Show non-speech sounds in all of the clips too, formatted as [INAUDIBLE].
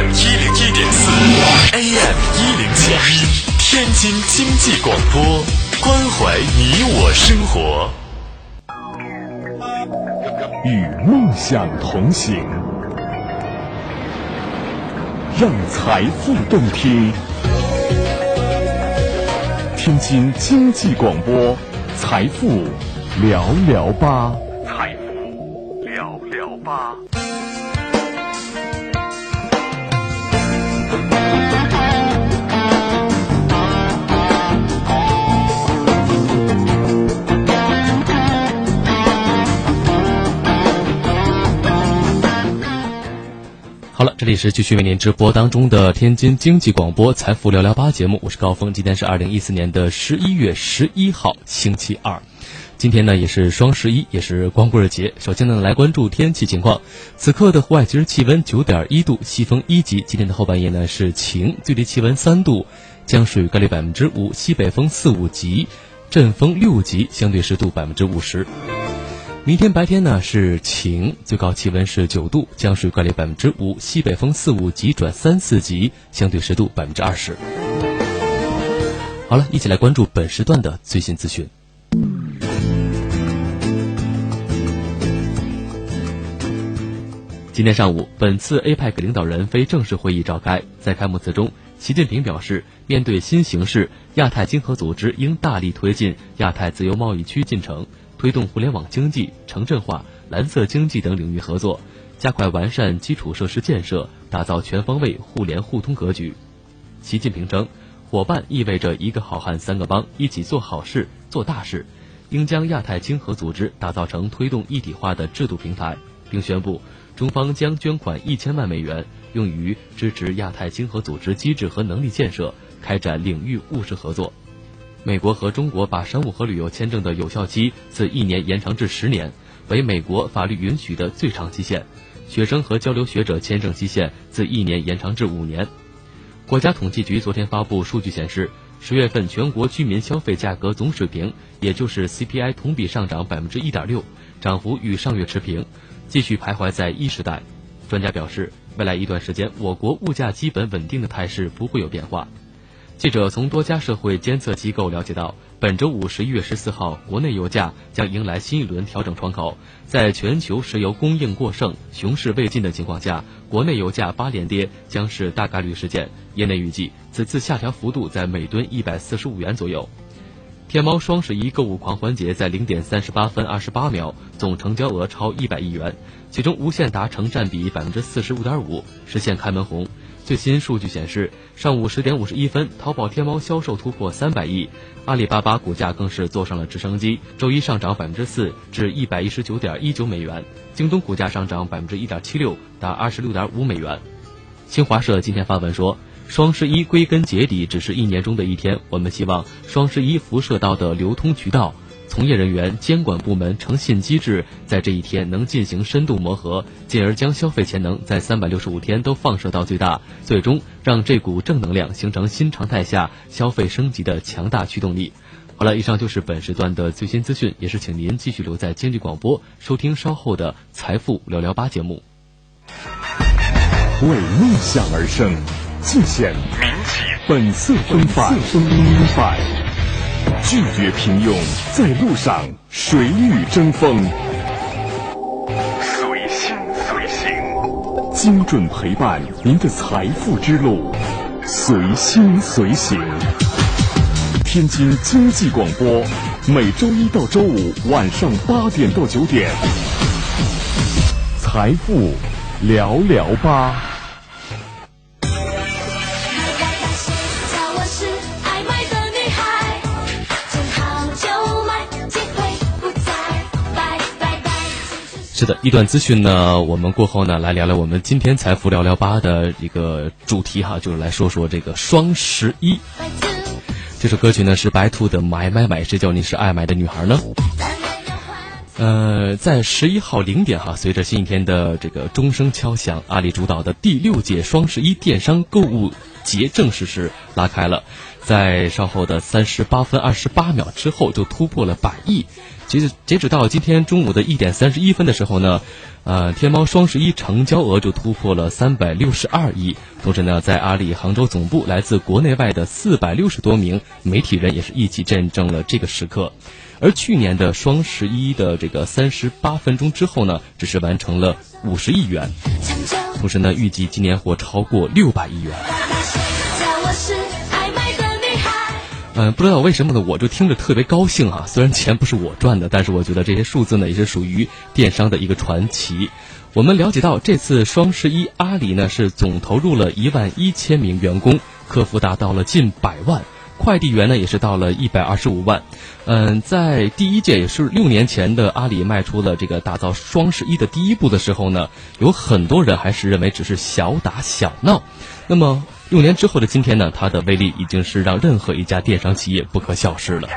FM 一零一点四，AM 一零七，天津经济广播，关怀你我生活，与梦想同行，让财富动听。天津经济广播，财富聊聊吧，好了，这里是继续为您直播当中的天津经济广播财富聊聊吧节目，我是高峰。今天是二零一四年的十一月十一号，星期二。今天呢也是双十一，也是光棍节。首先呢来关注天气情况，此刻的户外今日气温九点一度，西风一级。今天的后半夜呢是晴，最低气温三度，降水概率百分之五，西北风四五级，阵风六级，相对湿度百分之五十。明天白天呢是晴，最高气温是九度，降水概率百分之五，西北风四五级转三四级，相对湿度百分之二十。好了，一起来关注本时段的最新资讯。今天上午，本次 APEC 领导人非正式会议召开，在开幕词中，习近平表示，面对新形势，亚太经合组织应大力推进亚太自由贸易区进程。推动互联网经济、城镇化、蓝色经济等领域合作，加快完善基础设施建设，打造全方位互联互通格局。习近平称，伙伴意味着一个好汉三个帮，一起做好事、做大事，应将亚太经合组织打造成推动一体化的制度平台，并宣布，中方将捐款一千万美元，用于支持亚太经合组织机制和能力建设，开展领域务实合作。美国和中国把商务和旅游签证的有效期自一年延长至十年，为美国法律允许的最长期限；学生和交流学者签证期限自一年延长至五年。国家统计局昨天发布数据显示，十月份全国居民消费价格总水平，也就是 CPI 同比上涨百分之一点六，涨幅与上月持平，继续徘徊在一时代。专家表示，未来一段时间，我国物价基本稳定的态势不会有变化。记者从多家社会监测机构了解到，本周五十一月十四号，国内油价将迎来新一轮调整窗口。在全球石油供应过剩、熊市未尽的情况下，国内油价八连跌将是大概率事件。业内预计，此次下调幅度在每吨一百四十五元左右。天猫双十一购物狂欢节在零点三十八分二十八秒，总成交额超一百亿元，其中无限达成占比百分之四十五点五，实现开门红。最新数据显示，上午十点五十一分，淘宝天猫销售突破三百亿，阿里巴巴股价更是坐上了直升机，周一上涨百分之四，至一百一十九点一九美元；京东股价上涨百分之一点七六，达二十六点五美元。新华社今天发文说，双十一归根结底只是一年中的一天，我们希望双十一辐射到的流通渠道。从业人员、监管部门、诚信机制在这一天能进行深度磨合，进而将消费潜能在三百六十五天都放射到最大，最终让这股正能量形成新常态下消费升级的强大驱动力。好了，以上就是本时段的最新资讯，也是请您继续留在经济广播收听稍后的财富聊聊吧节目。为梦想而生，尽显民企本色风范，拒绝平庸，在路上谁与争锋？随心随行，精准陪伴您的财富之路，随心随行。天津经济广播，每周一到周五晚上八点到九点，财富聊聊吧。是的，一段资讯呢，我们过后呢来聊聊我们今天财富聊聊吧的一个主题哈，就是来说说这个双十一。这首歌曲呢是白兔的《买买买》，谁叫你是爱买的女孩呢？呃，在十一号零点哈，随着新一天的这个钟声敲响，阿里主导的第六届双十一电商购物节正式是拉开了，在稍后的三十八分二十八秒之后就突破了百亿。截止截止到今天中午的一点三十一分的时候呢，呃，天猫双十一成交额就突破了三百六十二亿。同时呢，在阿里杭州总部，来自国内外的四百六十多名媒体人也是一起见证了这个时刻。而去年的双十一的这个三十八分钟之后呢，只是完成了五十亿元。同时呢，预计今年或超过六百亿元。嗯，不知道为什么呢，我就听着特别高兴啊！虽然钱不是我赚的，但是我觉得这些数字呢，也是属于电商的一个传奇。我们了解到，这次双十一，阿里呢是总投入了一万一千名员工，客服达到了近百万。快递员呢也是到了一百二十五万，嗯，在第一届也是六年前的阿里迈出了这个打造双十一的第一步的时候呢，有很多人还是认为只是小打小闹。那么六年之后的今天呢，它的威力已经是让任何一家电商企业不可小视了。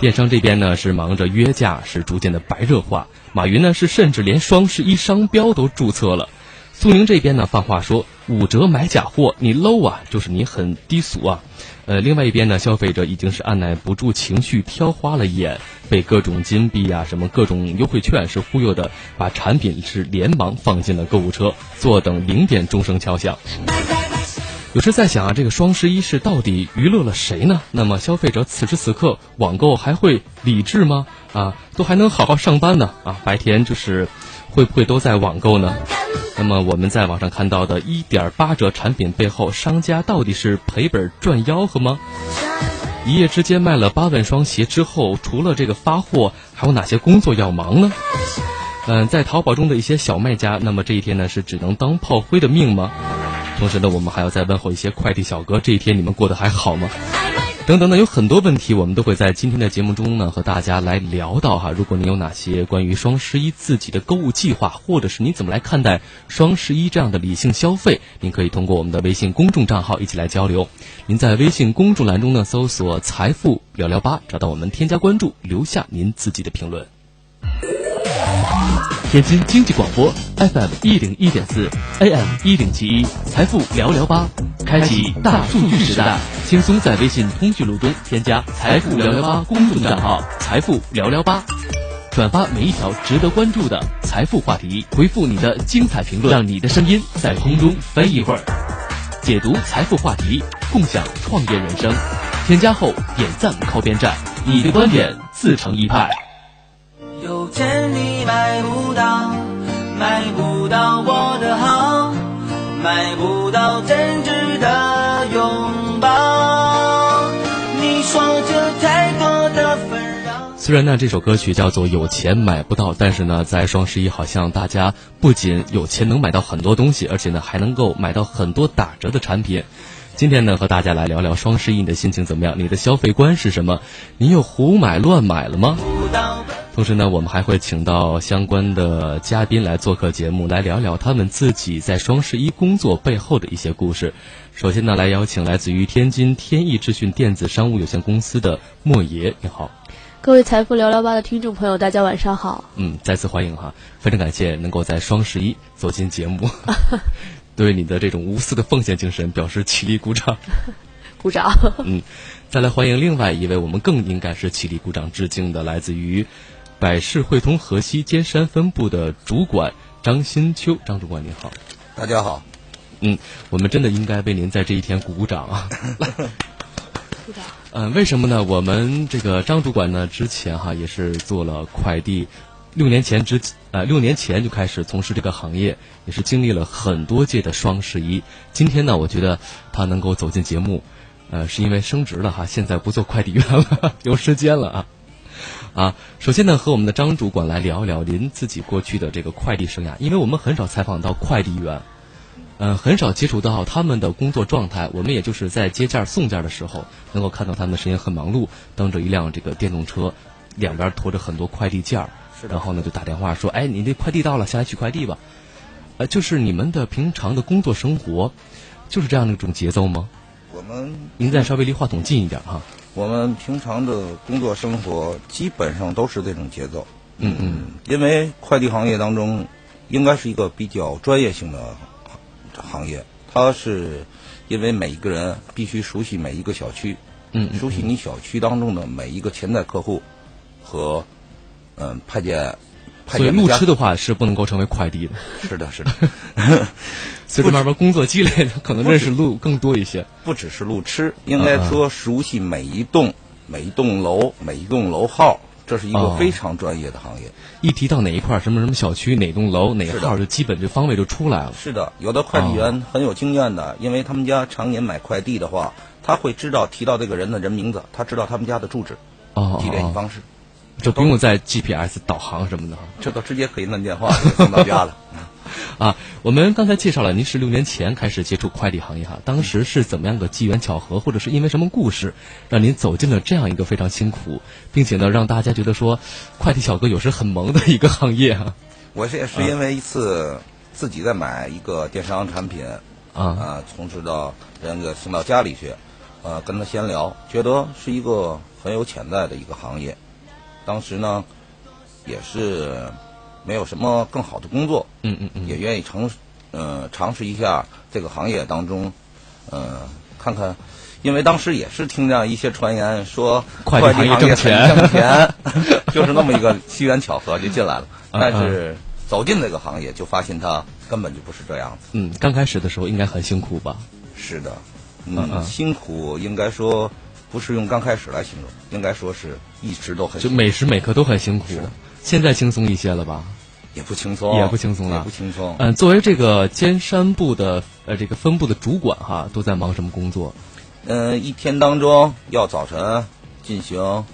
电商这边呢是忙着约架，是逐渐的白热化。马云呢是甚至连双十一商标都注册了。苏宁这边呢放话说五折买假货，你 low 啊，就是你很低俗啊。呃，另外一边呢，消费者已经是按耐不住情绪，挑花了眼，被各种金币啊、什么各种优惠券是忽悠的，把产品是连忙放进了购物车，坐等零点钟声敲响。有时在想啊，这个双十一是到底娱乐了谁呢？那么消费者此时此刻网购还会理智吗？啊，都还能好好上班呢？啊，白天就是会不会都在网购呢？那么我们在网上看到的一点八折产品背后，商家到底是赔本赚吆喝吗？一夜之间卖了八万双鞋之后，除了这个发货，还有哪些工作要忙呢？嗯，在淘宝中的一些小卖家，那么这一天呢是只能当炮灰的命吗？同时呢，我们还要再问候一些快递小哥，这一天你们过得还好吗？等等呢，有很多问题，我们都会在今天的节目中呢和大家来聊到哈。如果您有哪些关于双十一自己的购物计划，或者是你怎么来看待双十一这样的理性消费，您可以通过我们的微信公众账号一起来交流。您在微信公众栏中呢搜索“财富聊聊吧”，找到我们添加关注，留下您自己的评论。天津经济广播 FM 一零一点四，AM 一零七一，财富聊聊吧，开启大数据时代，轻松在微信通讯录中添加“财富聊聊吧”公众账号“财富聊聊吧”，转发每一条值得关注的财富话题，回复你的精彩评论，让你的声音在空中飞一会儿，解读财富话题，共享创业人生。添加后点赞靠边站，你的观点自成一派。有钱你买不到，买不到我的好，买不到真挚的拥抱。你说这太多的纷扰。虽然呢，这首歌曲叫做《有钱买不到》，但是呢，在双十一好像大家不仅有钱能买到很多东西，而且呢，还能够买到很多打折的产品。今天呢，和大家来聊聊双十一，你的心情怎么样？你的消费观是什么？你又胡买乱买了吗？同时呢，我们还会请到相关的嘉宾来做客节目，来聊聊他们自己在双十一工作背后的一些故事。首先呢，来邀请来自于天津天翼智讯电子商务有限公司的莫爷，你好。各位财富聊聊吧的听众朋友，大家晚上好。嗯，再次欢迎哈，非常感谢能够在双十一走进节目，[LAUGHS] 对你的这种无私的奉献精神表示起立鼓掌。[LAUGHS] 鼓掌。嗯，再来欢迎另外一位，我们更应该是起立鼓掌致敬的，来自于。百世汇通河西尖山分部的主管张新秋，张主管您好，大家好，嗯，我们真的应该为您在这一天鼓鼓掌啊！[LAUGHS] 鼓掌。嗯，为什么呢？我们这个张主管呢，之前哈也是做了快递，六年前之呃六年前就开始从事这个行业，也是经历了很多届的双十一。今天呢，我觉得他能够走进节目，呃，是因为升职了哈，现在不做快递员了，有时间了啊。啊，首先呢，和我们的张主管来聊一聊您自己过去的这个快递生涯，因为我们很少采访到快递员，嗯，很少接触到他们的工作状态。我们也就是在接件送件的时候，能够看到他们的身影很忙碌，蹬着一辆这个电动车，两边驮着很多快递件儿，然后呢就打电话说：“哎，你那快递到了，下来取快递吧。”呃，就是你们的平常的工作生活，就是这样的一种节奏吗？我们，您再稍微离话筒近一点哈。我们平常的工作生活基本上都是这种节奏。嗯嗯。因为快递行业当中，应该是一个比较专业性的行业。它是因为每一个人必须熟悉每一个小区，嗯嗯熟悉你小区当中的每一个潜在客户和嗯派件派所以路痴的话是不能够成为快递的。是的是的，随着慢慢工作积累，可能认识路更多一些。不只是路痴，应该说熟悉每一栋每一栋楼每一栋楼号，这是一哦个非常专业的行业。一提到哪一块什么什么小区、哪栋楼、哪号，就基本这方位就出来了。是的，有的快递员很有经验的，因为他们家常年买快递的话，他会知道提到这个人的人名字，他知道他们家的住址哦及联系哦，方式，就不用再 GPS 导航什么的哈。这都直接可以摁电话 [LAUGHS] 送到家了。啊，我们刚才介绍了，您是六年前开始接触快递行业哈，当时是怎么样个机缘巧合，或者是因为什么故事，让您走进了这样一个非常辛苦，并且呢，让大家觉得说，快递小哥有时很萌的一个行业哈。我是也是因为一次自己在买一个电商产品，啊，啊，从事到人给送到家里去，呃，跟他闲聊，觉得是一个很有潜在的一个行业。当时呢，也是没有什么更好的工作，嗯嗯嗯，也愿意尝呃尝试一下这个行业当中，呃，看看，因为当时也是听见一些传言说快递行业挣钱很挣钱，[LAUGHS] 就是那么一个机缘巧合就进来了。嗯 [LAUGHS] 但是走进这个行业，就发现它根本就不是这样子。嗯，刚开始的时候应该很辛苦吧？是的，嗯嗯，嗯辛苦应该说不是用刚开始来形容，应该说是一直都很就每时每刻都很辛苦。现在轻松一些了吧？也不轻松，也不轻松了也不轻松。嗯，作为这个尖山部的呃这个分部的主管哈，都在忙什么工作？嗯，一天当中要早晨进行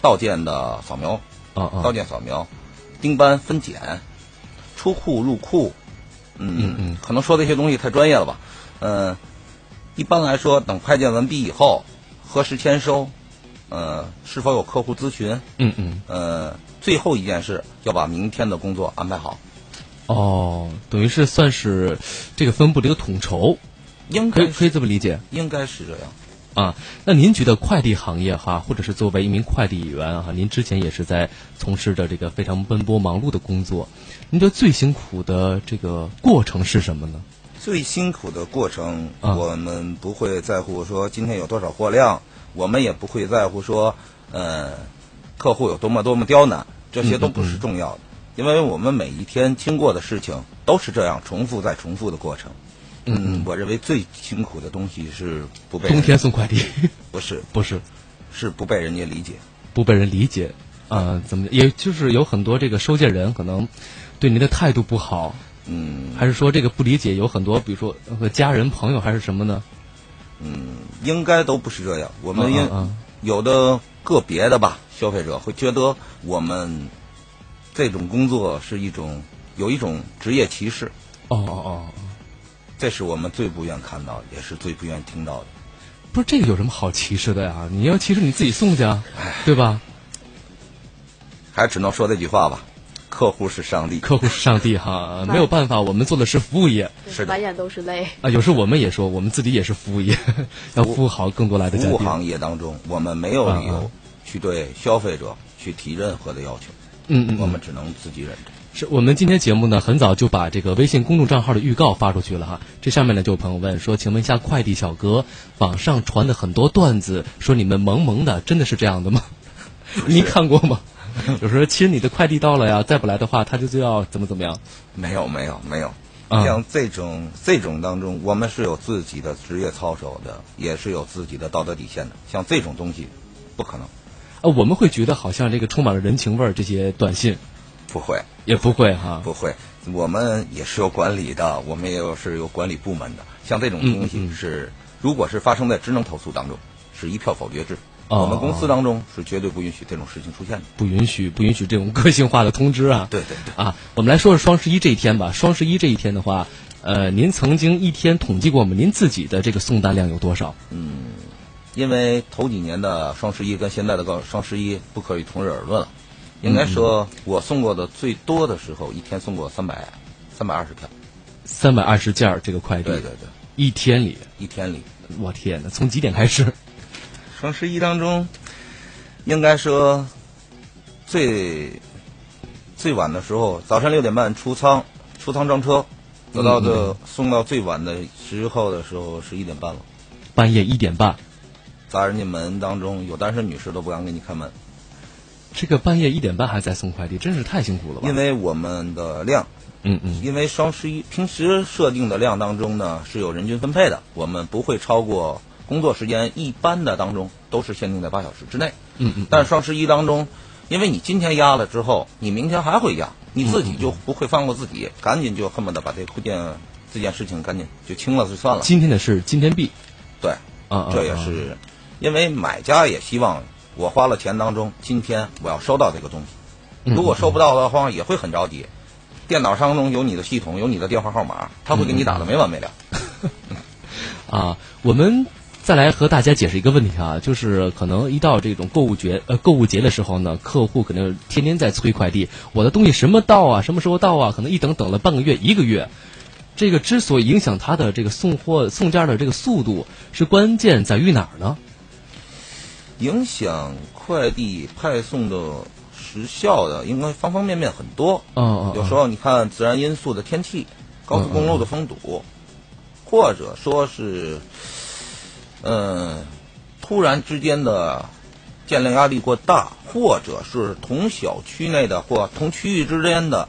到件的扫描，啊啊到，件扫描，盯班分拣，出库入库。嗯嗯嗯可能说这些东西太专业了吧？嗯，一般来说，等派件完毕以后，核实签收，呃，是否有客户咨询，嗯嗯，呃，最后一件事要把明天的工作安排好，哦，等于是算是这个分部的一个统筹，应该可以可以这么理解应该是这样。啊。那您觉得快递行业哈，或者是作为一名快递员哈，您之前也是在从事着这个非常奔波忙碌的工作，您觉得最辛苦的这个过程是什么呢？最辛苦的过程，啊我们不会在乎说今天有多少货量，我们也不会在乎说，呃，客户有多么多么刁难，这些都不是重要的，因为我们每一天经过的事情都是这样重复再重复的过程。嗯，我认为最辛苦的东西是不被冬天送快递 [LAUGHS] 不是 [LAUGHS] 不是是不被人家理解。不被人理解啊？怎么？也就是有很多这个收件人可能对您的态度不好，嗯，还是说这个不理解有很多，比如说和家人朋友还是什么呢？嗯应该都不是这样。我们应、嗯嗯嗯有的个别的吧，消费者会觉得我们这种工作是一种有一种职业歧视，哦哦哦，这是我们最不愿看到，也是最不愿听到的。不是这个有什么好歧视的呀？你要歧视你自己送去啊，对吧？还只能说这句话吧：客户是上帝。客户是上帝哈，没有办法，我们做的是服务业是的满眼都是泪。啊。有时候我们也说，我们自己也是服务业，要服务好更多来的家庭。服务行业当中，我们没有理嗯由去对消费者去提任何的要求，嗯嗯，我们只能自己忍着。是我们今天节目呢，很早就把这个微信公众账号的预告发出去了哈。这上面呢就有朋友问说，请问一下快递小哥，网上传的很多段子说你们萌萌的，真的是这样的吗？您看过吗？[LAUGHS] 有时候亲，你的快递到了呀，再不来的话，他就就要怎么怎么样。没有，没有，没有。啊像这种这种当中，我们是有自己的职业操守的，也是有自己的道德底线的。像这种东西，不可能，啊，我们会觉得好像这个充满了人情味儿，这些短信不会，也不会哈。不会。我们也是有管理的，我们也有是有管理部门的。像这种东嗯嗯西是，如果是发生在职能投诉当中，是一票否决制。哦我们公司当中是绝对不允许这种事情出现的。不允许不允许这种个性化的通知啊。对对对。啊，我们来说说双十一这一天吧。双十一这一天的话，呃，您曾经一天统计过吗？您自己的这个送单量有多少？嗯因为头几年的双十一跟现在的个双十一不可以同日而论了。应该说，我送过的最多的时候，一天送过三百三百二十票。三百二十件儿这个快递，对对对，一天里，一天里。我天哪！从几点开始？双十一当中，应该说最最晚的时候，早晨六点半出仓，出仓装车，得到的、送到最晚的时候的时候是一点半了。半夜一点半。砸人家门当中，有单身女士都不敢给你开门，这个半夜一点半还在送快递，真是太辛苦了吧？因为我们的量，嗯嗯因为双十一平时设定的量当中呢是有人均分配的，我们不会超过工作时间，一般的当中都是限定在八小时之内。嗯嗯，但是双十一当中，因为你今天压了之后，你明天还会压，你自己就不会放过自己，赶紧就恨不得把这件这件事情赶紧就清了就算了。今天的是今天币，对，这也啊是因为买家也希望我花了钱当中，今天我要收到这个东西。嗯如果收不到的话，也会很着急。电脑当中有你的系统，有你的电话号码，他会给你打的没完没了。[LAUGHS] 啊，我们再来和大家解释一个问题啊，就是可能一到这种购物节呃购物节的时候呢，客户可能天天在催快递，我的东西什么到啊，什么时候到啊？可能一等等了半个月、一个月。这个之所以影响他的这个送货送件的这个速度，是关键在于哪儿呢？影响快递派送的时效的，应该方方面面很多。嗯嗯，有时候你看自然因素的天气，高速公路的封堵，或者说是，嗯、突然之间的建量压力过大，或者是同小区内的或同区域之间的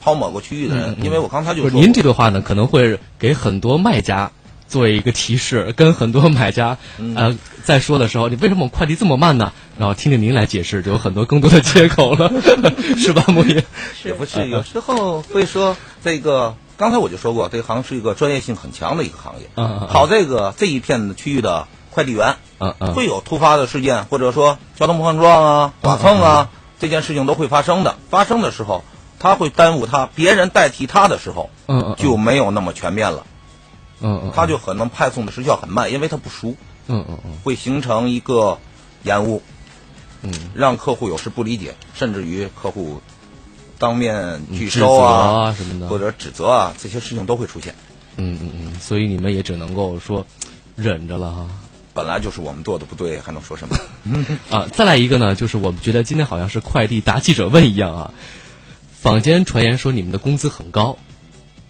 抛某个区域的人，嗯嗯因为我刚才就说，您这个话呢，可能会给很多卖家作为一个提示，跟很多买家嗯呃在说的时候，你为什么快递这么慢呢？然后听听您来解释，就有很多更多的借口了，[LAUGHS] 是吧，木爷？也不是，有时候会说这个。刚才我就说过，这行是一个专业性很强的一个行业。跑这个这一片的区域的快递员，嗯嗯，会有突发的事件，或者说交通碰撞啊、剐蹭啊，这件事情都会发生的。发生的时候，他会耽误他，别人代替他的时候，嗯嗯就没有那么全面了，嗯嗯，他就可能派送的时效很慢，因为他不熟，嗯嗯嗯。会形成一个延误，嗯，让客户有时不理解，甚至于客户当面拒指收责啊什么的或者指责啊，这些事情都会出现。嗯嗯嗯，所以你们也只能够说忍着了哈。本来就是我们做的不对，还能说什么？[LAUGHS] 啊，再来一个呢，就是我们觉得今天好像是快递答记者问一样啊。坊间传言说你们的工资很高，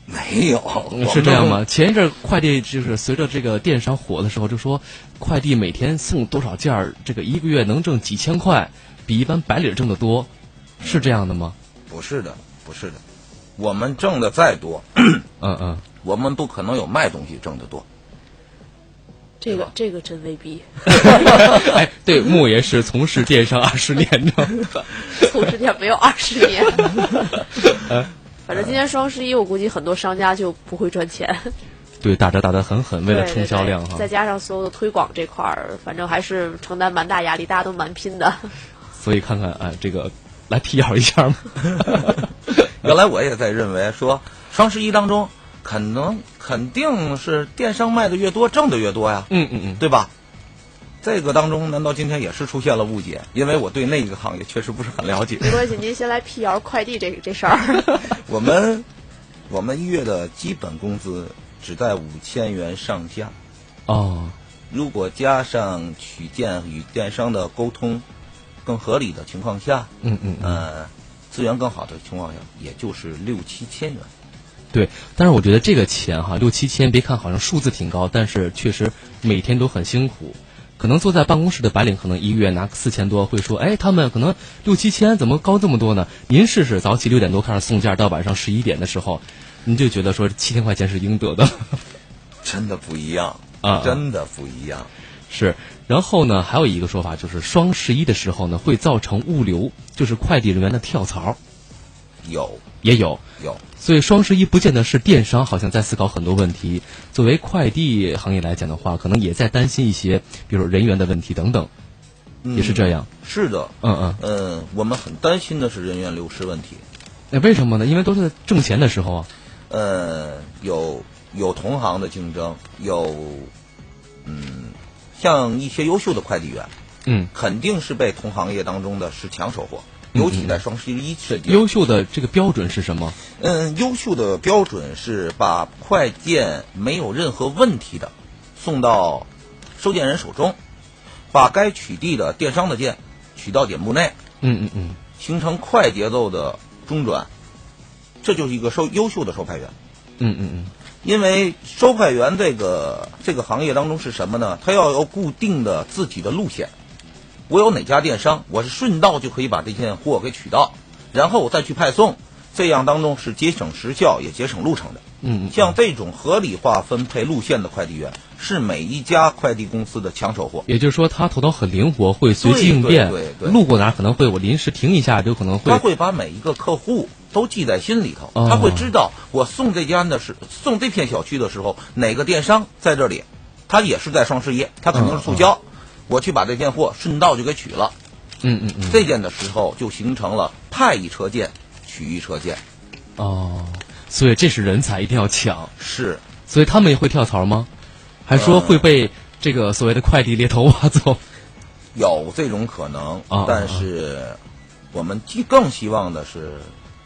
没有，嗯是这样吗？前一阵儿快递就是随着这个电商火的时候，就说快递每天送多少件儿，这个一个月能挣几千块，比一般白领挣得多，是这样的吗？不是的，不是的，我们挣的再多，嗯嗯，我们不可能有卖东西挣的多。这个这个真未必。[LAUGHS] 哎，对，木爷是从事电商二十年的，[LAUGHS] 从事电没有二十年。[LAUGHS] 反正今年双十一，我估计很多商家就不会赚钱。对，打折打得很狠，为了冲销量哈。再加上所有的推广这块儿，反正还是承担蛮大压力，大家都蛮拼的。所以看看哎，这个来辟谣一下吗。[LAUGHS] 原来我也在认为说，双十一当中，可能肯定是电商卖的越多，挣的越多呀，嗯嗯嗯，对吧？这个当中，难道今天也是出现了误解？因为我对那个行业确实不是很了解。没关系，您先来辟谣快递这这事儿。[LAUGHS] 我们我们一月的基本工资只在五千元上下，哦，如果加上取件与电商的沟通更合理的情况下，嗯嗯嗯，呃，资源更好的情况下，也就是六七千元。对。但是我觉得这个钱哈，六七千，别看好像数字挺高，但是确实每天都很辛苦。可能坐在办公室的白领，可能一个月拿个四千多，会说，哎，他们可能六七千，怎么高这么多呢？您试试，早起六点多开始送件，到晚上十一点的时候，您就觉得说七千块钱是应得的。[LAUGHS] 真的不一样啊真的不一样。是，然后呢，还有一个说法就是双十一的时候呢，会造成物流，就是快递人员的跳槽，有也有。有，所以双十一不见得是电商，好像在思考很多问题。作为快递行业来讲的话，可能也在担心一些，比如人员的问题等等，也是这样。是的，嗯嗯，嗯，我们很担心的是人员流失问题。那为什么呢？因为都是挣钱的时候啊。呃，有有同行的竞争，有嗯，像一些优秀的快递员，嗯，肯定是被同行业当中的是抢手货，尤其在双十一期间。优秀的这个标准是什么？嗯，优秀的标准是把快件没有任何问题的送到收件人手中，把该取缔的电商的件取到点目内，嗯嗯嗯，形成快节奏的中转，这就是一个收优秀的收派员。嗯嗯嗯，因为收快员这个这个行业当中是什么呢？他要有固定的自己的路线。我有哪家电商，我是顺道就可以把这件货给取到，然后我再去派送，这样当中是节省时效也节省路程的。嗯，像这种合理化分配路线的快递员，是每一家快递公司的抢手货。也就是说，他头脑很灵活，会随机应变。对对对路过哪可能会我临时停一下，就可能会他会把每一个客户都记在心里头，哦他会知道我送这家的是送这片小区的时候，哪个电商在这里，他也是在双十一，他肯定是促销，我去把这件货顺道就给取了。嗯嗯嗯，这件的时候就形成了派一车件，取一车件，哦，所以这是人才，一定要抢。是所以他们也会跳槽吗？还说会被这个所谓的快递猎头挖走？有这种可能，啊但是我们既更希望的是，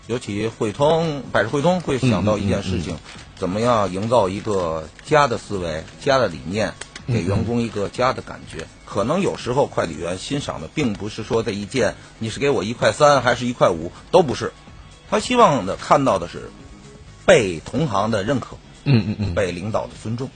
尤其汇通百世汇通会想到一件事情，怎么样营造一个家的思维、家的理念，给员工一个家的感觉。可能有时候快递员欣赏的并不是说这一件你是给我一块三还是一块五，都不是，他希望的看到的是被同行的认可，嗯嗯嗯被领导的尊重。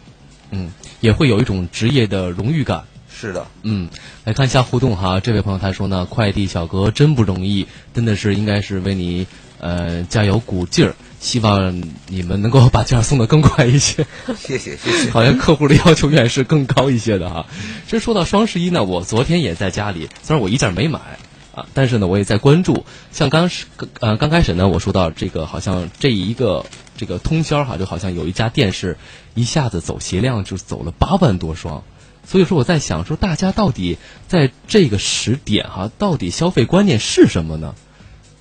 嗯，也会有一种职业的荣誉感。是的，嗯，来看一下互动哈，这位朋友他说呢，快递小哥真不容易，真的是应该是为你呃加油鼓劲儿，希望你们能够把件儿送得更快一些。[LAUGHS] 谢谢谢谢。好像客户的要求远是更高一些的哈。其实说到双十一呢，我昨天也在家里，虽然我一件没买啊，但是呢，我也在关注。像刚呃刚开始呢，我说到这个，好像这一个这个通宵哈，就好像有一家店是一下子走鞋量就走了八万多双。所以说我在想说，大家到底在这个时点哈，到底消费观念是什么呢？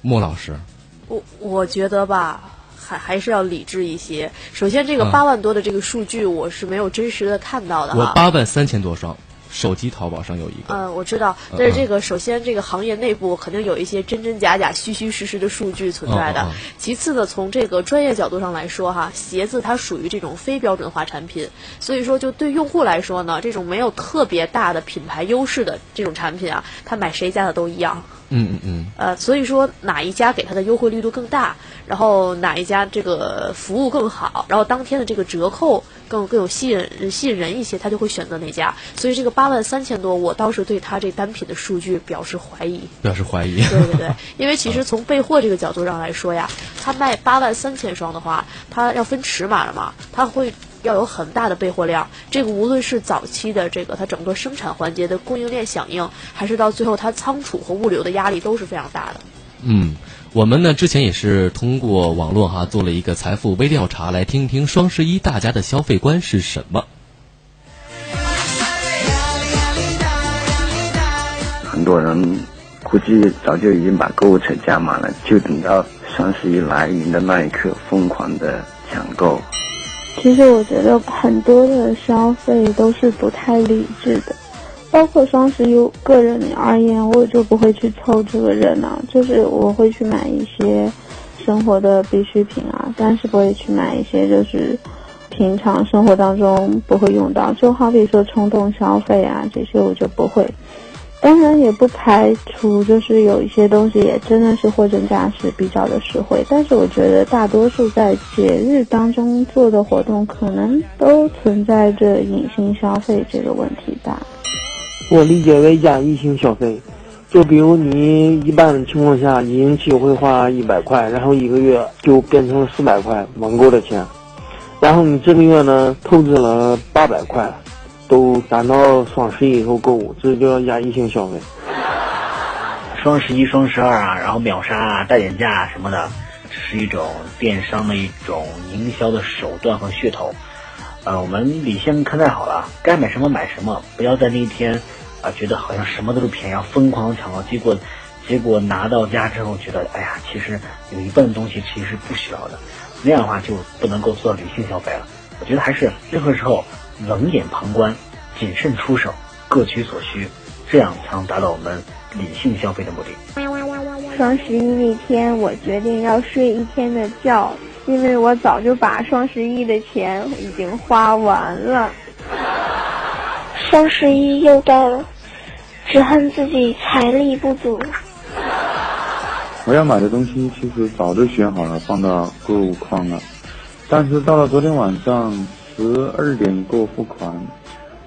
莫老师，我我觉得吧，还还是要理智一些。首先，这个嗯八万多的这个数据，我是没有真实的看到的我哈。八万三千多双，手机淘宝上有一个。嗯，我知道，但是这个首先这个行业内部肯定有一些真真假假、虚虚实实的数据存在的。嗯嗯嗯其次呢，从这个专业角度上来说，哈，鞋子它属于这种非标准化产品，所以说就对用户来说呢，这种没有特别大的品牌优势的这种产品啊，他买谁家的都一样。嗯嗯嗯。呃，所以说哪一家给他的优惠力度更大，然后哪一家这个服务更好，然后当天的这个折扣更更有吸引吸引人一些，他就会选择哪家。所以这个八万三千多，我倒是对他这单品的数据表示怀疑。表示怀疑。对对对，因为其实从备货这个角度上来说呀，他卖八万三千双的话，他要分尺码了嘛，他会要有很大的备货量。这个无论是早期的这个它整个生产环节的供应链响应，还是到最后它仓储和物流的压力都是非常大的。嗯，我们呢之前也是通过网络哈做了一个财富微调查，来听听双十一大家的消费观是什么。很多人估计早就已经把购物车加满了，就等到双十一来临的那一刻疯狂的抢购。其实我觉得很多的消费都是不太理智的，包括双十一，个人而言，我就不会去凑这个热闹，就是我会去买一些生活的必需品啊，但是不会去买一些就是平常生活当中不会用到，就好比说冲动消费啊这些我就不会。当然也不排除，就是有一些东西也真的是货真价实，比较的实惠。但是我觉得大多数在节日当中做的活动，可能都存在着隐性消费这个问题吧。我理解为假异性消费，就比如你一般情况下一星期会花一百块，然后一个月就变成了四百块网购的钱，然后你这个月呢透支了八百块。都赶到双十一以后购物，这就叫压抑性消费。双十一、双十二啊，然后秒杀啊、大减价啊什么的，这是一种电商的一种营销的手段和噱头。呃，我们理性看待好了，该买什么买什么，不要在那一天啊、觉得好像什么都是便宜，要疯狂抢购，结果结果拿到家之后觉得，哎呀，其实有一半东西其实是不需要的，那样的话就不能够做理性消费了。我觉得还是任何时候。冷眼旁观，谨慎出手，各取所需，这样才能达到我们理性消费的目的。双十一那天，我决定要睡一天的觉，因为我早就把双十一的钱已经花完了。双十一又到了，只恨自己财力不足。我要买的东西其实早就选好了，放到购物筐了。但是到了昨天晚上十二点过付款，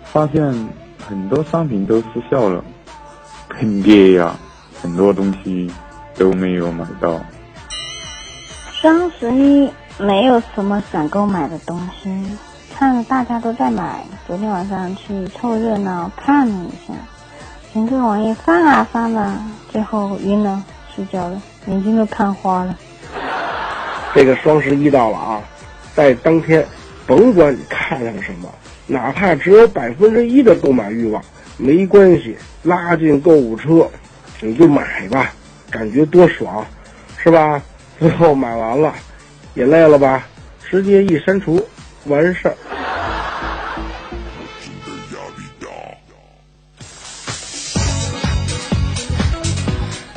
发现很多商品都失效了，坑爹呀！很多东西都没有买到。双十一没有什么想购买的东西，看着大家都在买，昨天晚上去凑热闹看了一下，整个网页翻啊翻啊，最后晕了，睡觉了，眼睛都看花了。这个双十一到了啊，在当天，甭管你看上什么，哪怕只有百分之一的购买欲望，没关系，拉进购物车，你就买吧，感觉多爽，是吧？最后买完了，也累了吧，直接一删除，完事儿。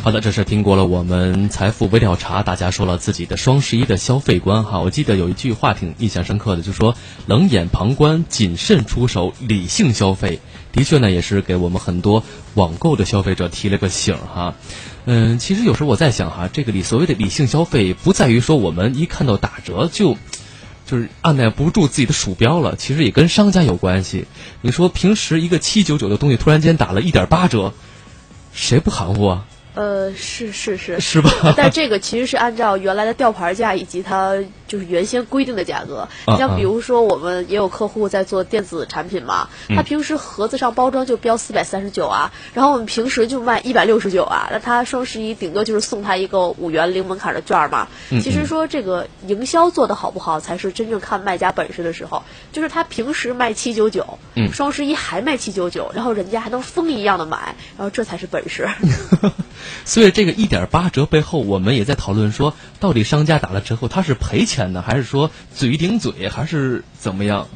好的，这是听过了我们财富微调查，大家说了自己的双十一的消费观哈。我记得有一句话挺印象深刻的，就说冷眼旁观、谨慎出手、理性消费。的确呢，也是给我们很多网购的消费者提了个醒哈。嗯，其实有时候我在想哈，这个理所谓的理性消费，不在于说我们一看到打折就就是按耐不住自己的鼠标了，其实也跟商家有关系。你说平时一个七九九的东西，突然间打了一点八折，谁不含糊啊？呃，是是是，是吧？但这个其实是按照原来的吊牌价以及它就是原先规定的价格。你像比如说，我们也有客户在做电子产品嘛，他平时盒子上包装就标四百三十九啊，然后我们平时就卖一百六十九啊，那他双十一顶多就是送他一个五元零门槛的券嘛。其实说这个营销做的好不好，才是真正看卖家本事的时候。就是他平时卖七九九，双十一还卖七九九，然后人家还能疯一样的买，然后这才是本事。[LAUGHS] 所以这个一点八折背后，我们也在讨论说，到底商家打了折后他是赔钱呢，还是说嘴顶嘴，还是怎么样？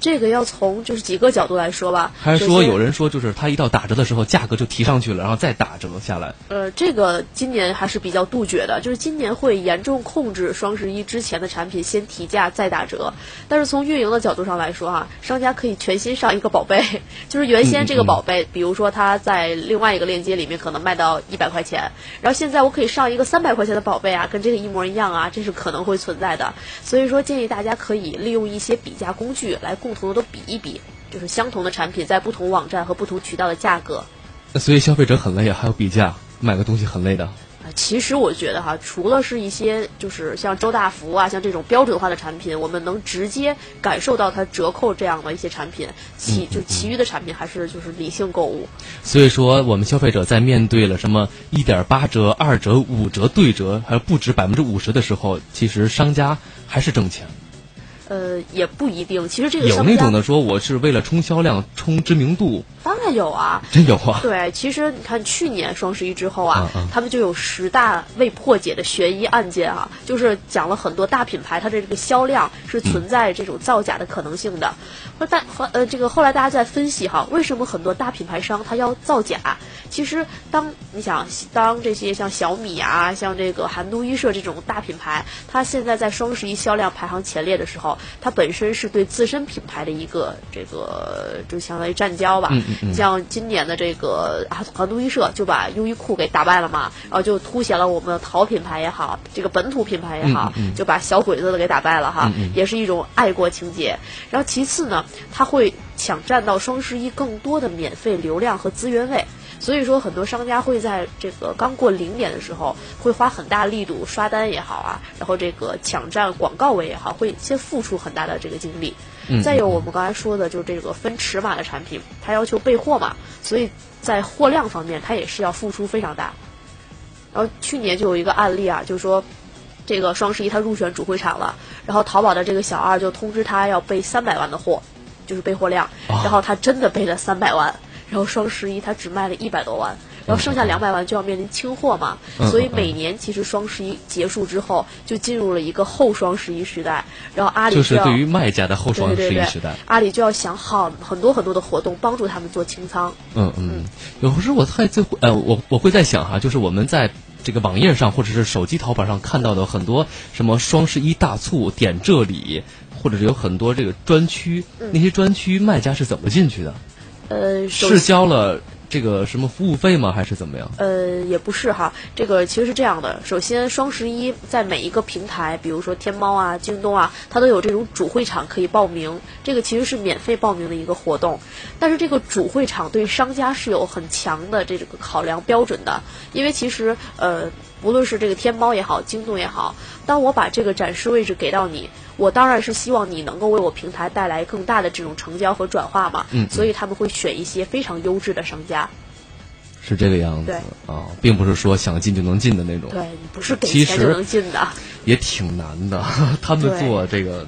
这个要从就是几个角度来说吧。还是说有人说，就是它一到打折的时候，价格就提上去了，然后再打折下来？呃，这个今年还是比较杜绝的，就是今年会严重控制双十一之前的产品先提价再打折。但是从运营的角度上来说，哈，商家可以全新上一个宝贝，[LAUGHS] 就是原先这个宝贝，比如说它在另外一个链接里面可能卖到一百块钱，然后现在我可以上一个三百块钱的宝贝啊，跟这个一模一样啊，这是可能会存在的。所以说，建议大家可以利用一些比价工具来。共同的都比一比，就是相同的产品在不同网站和不同渠道的价格。那所以消费者很累啊，还要比价，买个东西很累的。其实我觉得哈，除了是一些就是像周大福啊，像这种标准化的产品，我们能直接感受到它折扣这样的一些产品，其就其余的产品还是就是理性购物。所以说，我们消费者在面对了什么一点八折、二折、五折对折，还有不止百分之五十的时候，其实商家还是挣钱。呃，也不一定。其实这个有那种的说，我是为了冲销量、冲知名度。当然有啊，真有啊。对，其实你看去年双十一之后啊，他们就有十大未破解的悬疑案件啊，就是讲了很多大品牌它的这个销量是存在这种造假的可能性的。或大和呃，这个后来大家在分析哈，为什么很多大品牌商他要造假？其实当你想当这些像小米啊、像这个韩都衣舍这种大品牌，它现在在双十一销量排行前列的时候。它本身是对自身品牌的一个这个，就相当于战交吧。像今年的这个韩都衣舍就把优衣库给打败了嘛，然后就凸显了我们的淘品牌也好，这个本土品牌也好，就把小鬼子的给打败了哈，也是一种爱国情节。然后其次呢，它会抢占到双十一更多的免费流量和资源位。所以说，很多商家会在这个刚过零点的时候，会花很大力度刷单也好啊，然后这个抢占广告位也好，会先付出很大的这个精力。再有我们刚才说的，就是这个分尺码的产品，它要求备货嘛，所以在货量方面，它也是要付出非常大。然后去年就有一个案例啊，就是说，这个双十一它入选主会场了，然后淘宝的这个小二就通知他要备三百万的货，就是备货量，然后他真的备了三百万。然后双十一他只卖了一百多万，然后剩下两百万就要面临清货嘛，所以每年其实双十一结束之后就进入了一个后双十一时代，然后阿里就是对于卖家的后双十一时代，阿里就要想好很多很多的活动帮助他们做清仓。嗯嗯，有时候我太在呃我我会在想哈，就是我们在这个网页上或者是手机淘宝上看到的很多什么双十一大促点这里，或者是有很多这个专区，那些专区卖家是怎么进去的？呃，是交了这个什么服务费吗？还是怎么样？呃，也不是哈，这个其实是这样的。首先，双十一在每一个平台，比如说天猫啊、京东啊，它都有这种主会场可以报名，这个其实是免费报名的一个活动。但是这个主会场对商家是有很强的这个考量标准的，因为其实呃，无论是这个天猫也好，京东也好，当我把这个展示位置给到你。我当然是希望你能够为我平台带来更大的这种成交和转化嘛，嗯，所以他们会选一些非常优质的商家，是这个样子，对啊，并不是说想进就能进的那种，对，不是给钱就能进的，也挺难的，[LAUGHS] 他们做这个。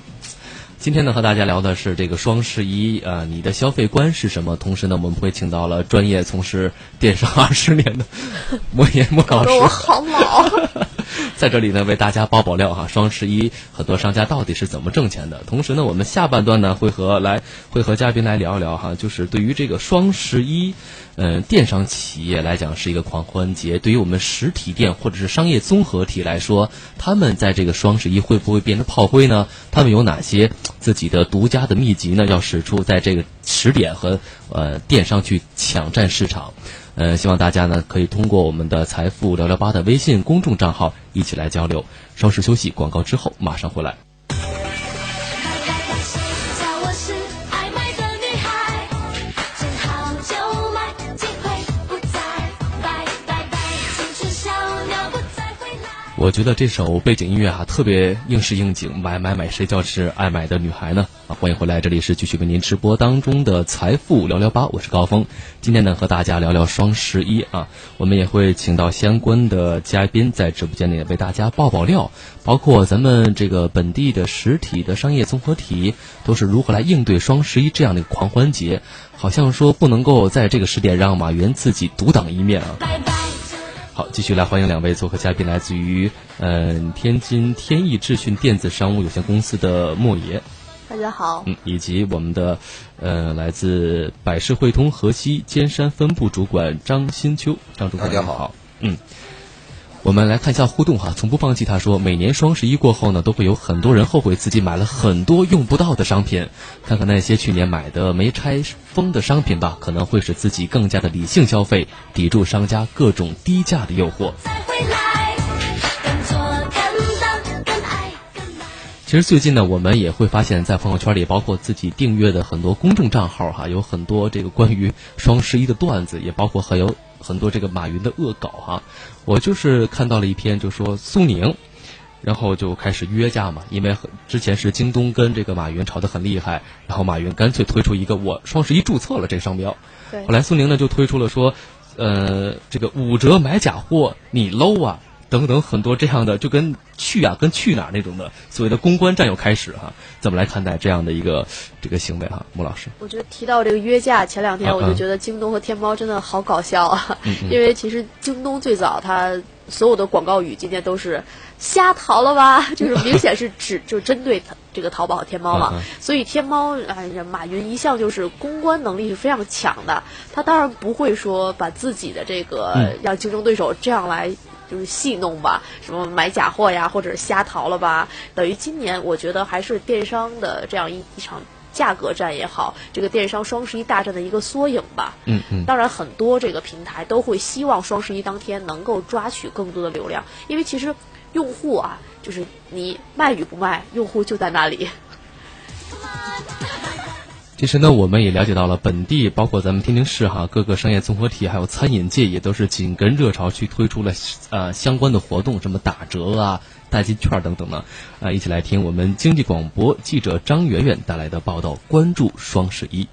今天呢，和大家聊的是这个双十一，呃，你的消费观是什么？同时呢，我们会请到了专业从事电商二十年的 [LAUGHS] 莫言莫老师。我好老。[LAUGHS] 在这里呢，为大家爆爆料哈，双十一很多商家到底是怎么挣钱的？同时呢，我们下半段呢会和来会和嘉宾来聊一聊哈，就是对于这个双十一，嗯，电商企业来讲是一个狂欢节，对于我们实体店或者是商业综合体来说，他们在这个双十一会不会变成炮灰呢？他们有哪些自己的独家的秘籍呢？要使出在这个时点和呃电商去抢占市场。呃，希望大家呢可以通过我们的财富聊聊吧的微信公众账号一起来交流。稍事休息，广告之后马上回来。我觉得这首背景音乐啊，特别应时应景。买买买，谁叫是爱买的女孩呢？啊，欢迎回来，这里是继续为您直播当中的财富聊聊吧，我是高峰。今天呢，和大家聊聊双十一啊，我们也会请到相关的嘉宾在直播间里为大家爆爆料，包括咱们这个本地的实体的商业综合体都是如何来应对双十一这样的狂欢节。好像说不能够在这个时点让马云自己独当一面啊。好，继续来欢迎两位做客嘉宾，来自于嗯天津天翼智讯电子商务有限公司的莫爷，大家好，嗯，以及我们的呃来自百世汇通河西尖山分部主管张新秋，张主管，大家好，嗯。我们来看一下互动哈，从不放弃。他说，每年双十一过后呢，都会有很多人后悔自己买了很多用不到的商品。看看那些去年买的没拆封的商品吧，可能会使自己更加的理性消费，抵住商家各种低价的诱惑。其实最近呢，我们也会发现，在朋友圈里，包括自己订阅的很多公众账号哈，有很多这个关于双十一的段子，也包括还有。很多这个马云的恶搞哈，我就是看到了一篇，就说苏宁，然后就开始约架嘛，因为之前是京东跟这个马云吵得很厉害，然后马云干脆推出一个我双十一注册了这个商标，对，后来苏宁呢就推出了说，呃，这个五折买假货你 low 啊。等等很多这样的，就跟去啊，跟去哪儿那种的所谓的公关战又开始哈，怎么来看待这样的一个这个行为哈，穆老师？我觉得提到这个约架，前两天我就觉得京东和天猫真的好搞笑啊，[LAUGHS] 因为其实京东最早它所有的广告语今天都是瞎淘了吧，[LAUGHS] 就是明显是指 [LAUGHS] 就针对这个淘宝和天猫嘛，所以天猫哎呀，马云一向就是公关能力是非常强的，他当然不会说把自己的这个让竞争对手这样来。就是戏弄吧，什么买假货呀，或者瞎淘了吧？等于今年我觉得还是电商的这样一一场价格战也好，这个电商双十一大战的一个缩影吧。嗯嗯。当然，很多这个平台都会希望双十一当天能够抓取更多的流量，因为其实用户啊，就是你卖与不卖，用户就在那里。其实呢，我们也了解到了本地，包括咱们天津市哈，各个商业综合体，还有餐饮界，也都是紧跟热潮去推出了呃相关的活动，什么打折啊、代金券等等呢。啊，一起来听我们经济广播记者张媛媛带来的报道，关注双十一。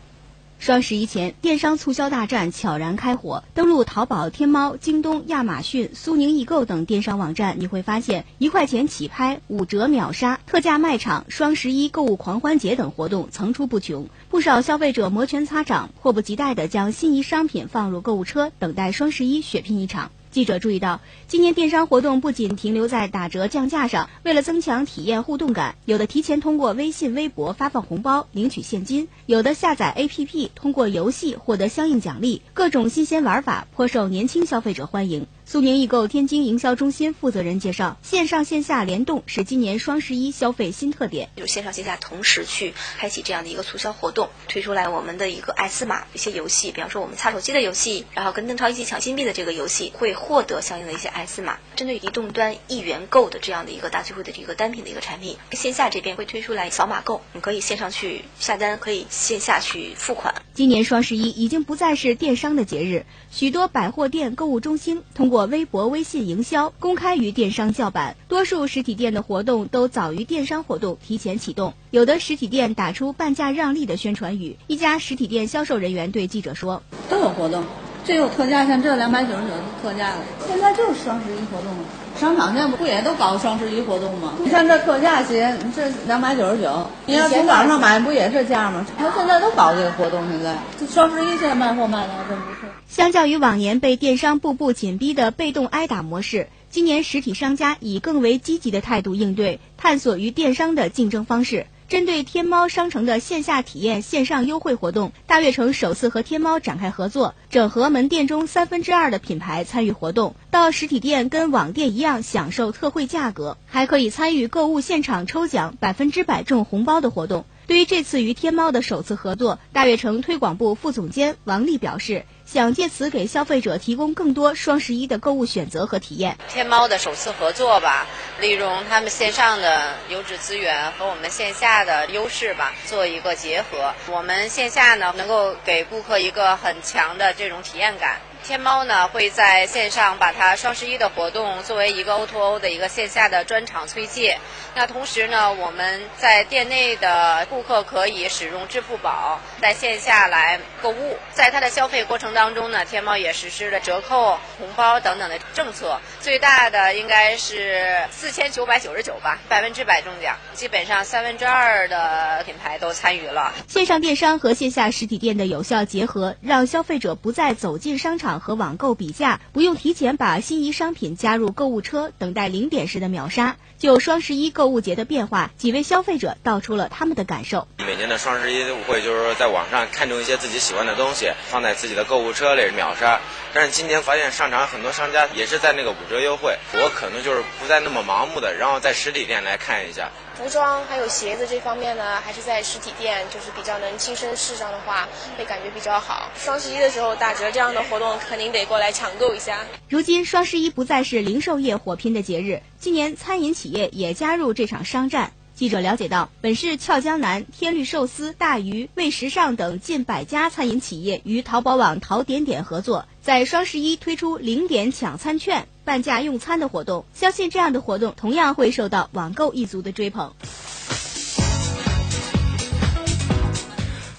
双十一前，电商促销大战悄然开火。登录淘宝、天猫、京东、亚马逊、苏宁易购等电商网站，你会发现一块钱起拍、五折秒杀、特价卖场、双十一购物狂欢节等活动层出不穷。不少消费者摩拳擦掌，迫不及待地将心仪商品放入购物车，等待双十一血拼一场。记者注意到，今年电商活动不仅停留在打折降价上，为了增强体验互动感，有的提前通过微信、微博发放红包领取现金，有的下载 APP 通过游戏获得相应奖励，各种新鲜玩法颇受年轻消费者欢迎。苏宁易购天津营销中心负责人介绍，线上线下联动是今年双十一消费新特点，就是线上线下同时去开启这样的一个促销活动，推出来我们的一个艾斯玛一些游戏，比方说我们擦手机的游戏，然后跟邓超一起抢金币的这个游戏，会获得相应的一些艾斯玛。针对移动端一元购的这样的一个大聚会的这个单品的一个产品，线下这边会推出来扫码购，你可以线上去下单，可以线下去付款。今年双十一已经不再是电商的节日，许多百货店、购物中心通过微博、微信营销，公开与电商叫板。多数实体店的活动都早于电商活动提前启动，有的实体店打出半价让利的宣传语。一家实体店销售人员对记者说：“都有活动，这有特价，像这两百九十九特价的，现在就是双十一活动了。商场现在不也都搞双十一活动吗？你像这特价鞋，这两百九十九，你要从网上买不也这价吗？他现在都搞这个活动，现在这双十一现在卖货卖的还真不错。相较于往年被电商步步紧逼的被动挨打模式，今年实体商家以更为积极的态度应对，探索与电商的竞争方式。针对天猫商城的线下体验线上优惠活动，大悦城首次和天猫展开合作，整合门店中三分之二的品牌参与活动，到实体店跟网店一样享受特惠价格，还可以参与购物现场抽奖百分之百中红包的活动。对于这次与天猫的首次合作，大悦城推广部副总监王丽表示，想借此给消费者提供更多双十一的购物选择和体验。天猫的首次合作吧，利用他们线上的优质资源和我们线下的优势吧，做一个结合。我们线下呢，能够给顾客一个很强的这种体验感。天猫呢会在线上把它双十一的活动作为一个 O2O 的一个线下的专场推介。那同时呢，我们在店内的顾客可以使用支付宝在线下来购物。在它的消费过程当中呢，天猫也实施了折扣、红包等等的政策。最大的应该是四千九百九十九吧，百分之百中奖，基本上三分之二的品牌都参与了。线上电商和线下实体店的有效结合，让消费者不再走进商场。和网购比价，不用提前把心仪商品加入购物车，等待零点时的秒杀。就双十一购物节的变化，几位消费者道出了他们的感受。每年的双十一都会就是说，在网上看中一些自己喜欢的东西，放在自己的购物车里秒杀。但是今年发现商场很多商家也是在那个五折优惠，我可能就是不再那么盲目的，然后在实体店来看一下。服装还有鞋子这方面呢，还是在实体店就是比较能亲身试上的话，会感觉比较好。双十一的时候打折这样的活动，肯定得过来抢购一下。如今双十一不再是零售业火拼的节日，今年餐饮企业也加入这场商战。记者了解到，本市俏江南、天律寿司、大鱼、味时尚等近百家餐饮企业与淘宝网淘点点合作，在双十一推出零点抢餐券、半价用餐的活动。相信这样的活动同样会受到网购一族的追捧。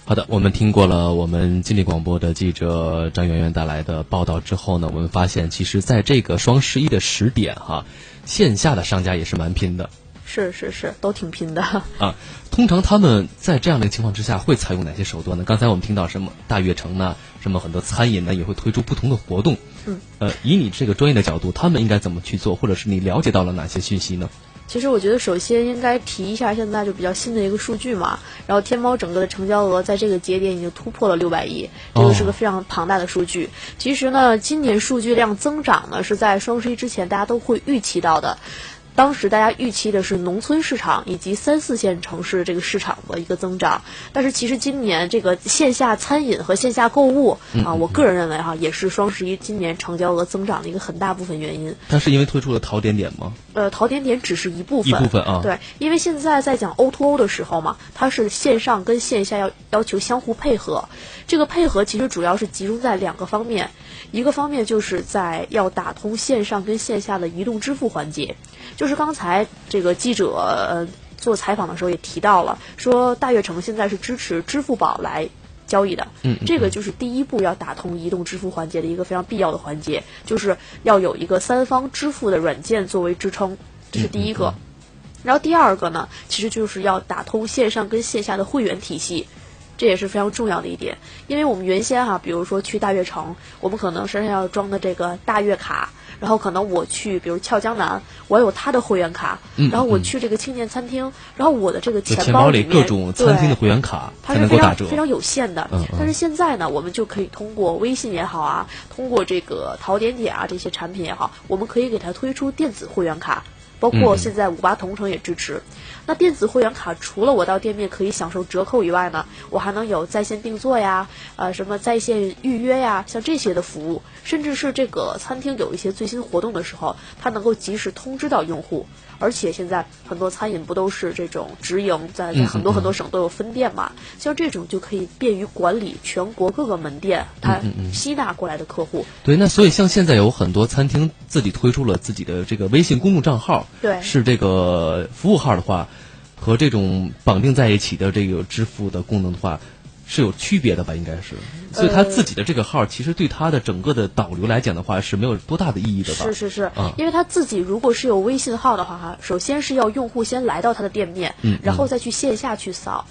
好的，我们听过了我们金立广播的记者张媛媛带来的报道之后呢，我们发现，其实在这个双十一的时点哈，线下的商家也是蛮拼的。是是是，都挺拼的啊。通常他们在这样的情况之下会采用哪些手段呢？刚才我们听到什么大悦城呢？什么很多餐饮呢也会推出不同的活动。嗯。呃，以你这个专业的角度，他们应该怎么去做，或者是你了解到了哪些讯息呢？其实我觉得，首先应该提一下现在就比较新的一个数据嘛。然后天猫整个的成交额在这个节点已经突破了六百亿，这个是个非常庞大的数据。其实呢，今年数据量增长呢是在双十一之前大家都会预期到的。当时大家预期的是农村市场以及三四线城市这个市场的一个增长，但是其实今年这个线下餐饮和线下购物啊，我个人认为哈，也是双十一今年成交额增长的一个很大部分原因。它是因为推出了淘点点吗？呃，淘点点只是一部分，一部分啊。对，因为现在在讲 O to O 的时候嘛，它是线上跟线下要要求相互配合，这个配合其实主要是集中在两个方面，一个方面就是在要打通线上跟线下的移动支付环节。就是刚才这个记者呃做采访的时候也提到了，说大悦城现在是支持支付宝来交易的，嗯，这个就是第一步要打通移动支付环节的一个非常必要的环节，就是要有一个三方支付的软件作为支撑，这是第一个。然后第二个呢，其实就是要打通线上跟线下的会员体系。这也是非常重要的一点。因为我们原先哈，比如说去大悦城，我们可能身上要装的这个大悦卡，然后可能我去比如俏江南，我有他的会员卡，嗯然后我去这个青年餐厅，然后我的这个钱包包里面各种餐厅的对会员卡它是非。常非常有限的。嗯嗯但是现在呢，我们就可以通过微信也好啊，通过这个淘点点啊这些产品也好，我们可以给它推出电子会员卡，包括现在五八同城也支持。那电子会员卡除了我到店面可以享受折扣以外呢，我还能有在线订做呀，呃，什么在线预约呀，像这些的服务，甚至是这个餐厅有一些最新活动的时候，它能够及时通知到用户。而且现在很多餐饮不都是这种直营，在在嗯很多嗯很多省都有分店嘛，像这种就可以便于管理全国各个门店，它吸纳过来的客户。对，那所以像现在有很多餐厅自己推出了自己的这个微信公众账号，对是这个服务号的话，和这种绑定在一起的这个支付的功能的话，是有区别的吧？应该是，所以他自己的这个号其实对他的整个的导流来讲的话是没有多大的意义的吧？是是是，啊因为他自己如果是有微信号的话，哈，首先是要用户先来到他的店面，嗯然后再去线下去扫。